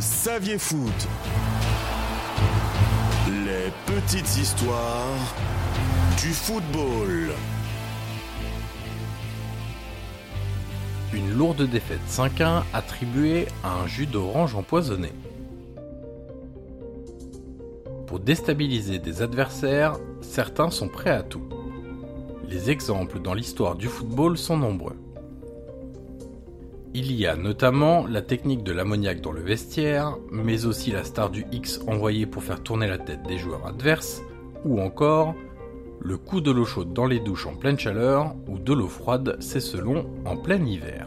saviez foot Les petites histoires du football. Une lourde défaite 5-1 attribuée à un jus d'orange empoisonné. Pour déstabiliser des adversaires, certains sont prêts à tout. Les exemples dans l'histoire du football sont nombreux. Il y a notamment la technique de l'ammoniaque dans le vestiaire, mais aussi la star du X envoyée pour faire tourner la tête des joueurs adverses, ou encore le coup de l'eau chaude dans les douches en pleine chaleur ou de l'eau froide, c'est selon, en plein hiver.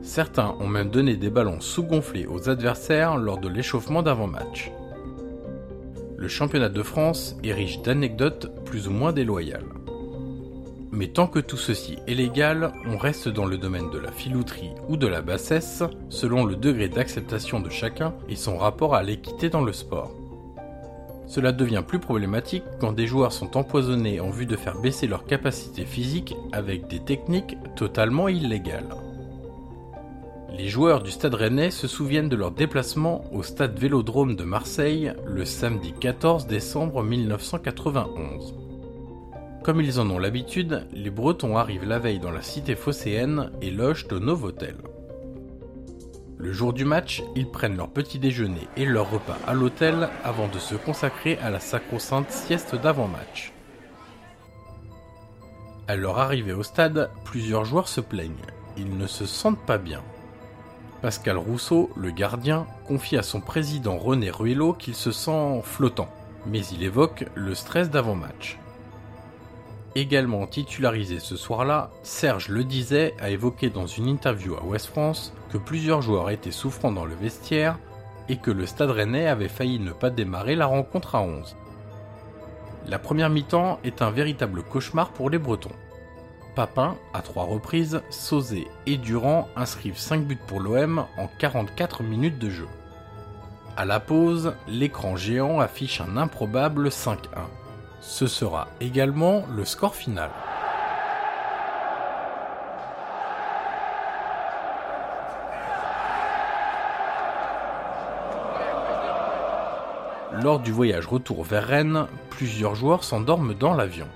Certains ont même donné des ballons sous-gonflés aux adversaires lors de l'échauffement d'avant-match. Le championnat de France est riche d'anecdotes plus ou moins déloyales. Mais tant que tout ceci est légal, on reste dans le domaine de la filouterie ou de la bassesse, selon le degré d'acceptation de chacun et son rapport à l'équité dans le sport. Cela devient plus problématique quand des joueurs sont empoisonnés en vue de faire baisser leur capacité physique avec des techniques totalement illégales. Les joueurs du Stade Rennais se souviennent de leur déplacement au Stade Vélodrome de Marseille le samedi 14 décembre 1991. Comme ils en ont l'habitude, les Bretons arrivent la veille dans la cité phocéenne et logent au Novotel. Le jour du match, ils prennent leur petit déjeuner et leur repas à l'hôtel avant de se consacrer à la sacro-sainte sieste d'avant-match. À leur arrivée au stade, plusieurs joueurs se plaignent. Ils ne se sentent pas bien. Pascal Rousseau, le gardien, confie à son président René Ruello qu'il se sent flottant, mais il évoque le stress d'avant-match. Également titularisé ce soir-là, Serge Le Disait a évoqué dans une interview à West France que plusieurs joueurs étaient souffrants dans le vestiaire et que le Stade Rennais avait failli ne pas démarrer la rencontre à 11. La première mi-temps est un véritable cauchemar pour les Bretons. Papin, à trois reprises, Sauzé et Durand inscrivent 5 buts pour l'OM en 44 minutes de jeu. À la pause, l'écran géant affiche un improbable 5-1. Ce sera également le score final. Lors du voyage retour vers Rennes, plusieurs joueurs s'endorment dans l'avion.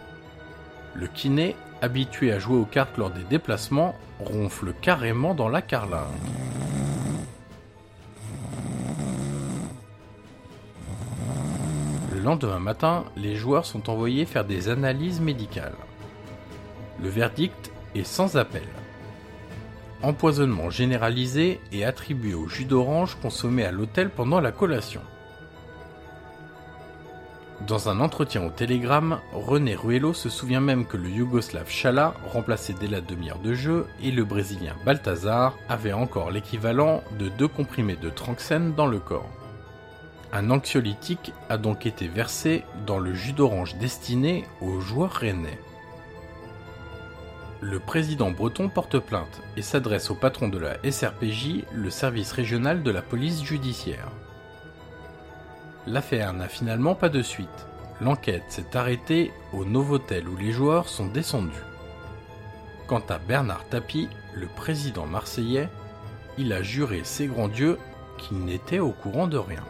Le kiné, habitué à jouer aux cartes lors des déplacements, ronfle carrément dans la carlingue. Lendemain matin, les joueurs sont envoyés faire des analyses médicales. Le verdict est sans appel. Empoisonnement généralisé et attribué au jus d'orange consommé à l'hôtel pendant la collation. Dans un entretien au Télégramme, René Ruello se souvient même que le Yougoslave Chala, remplacé dès la demi-heure de jeu, et le Brésilien Balthazar avaient encore l'équivalent de deux comprimés de Tranxène dans le corps. Un anxiolytique a donc été versé dans le jus d'orange destiné aux joueurs rennais. Le président breton porte plainte et s'adresse au patron de la SRPJ, le service régional de la police judiciaire. L'affaire n'a finalement pas de suite. L'enquête s'est arrêtée au Novotel où les joueurs sont descendus. Quant à Bernard Tapie, le président marseillais, il a juré ses grands dieux qu'il n'était au courant de rien.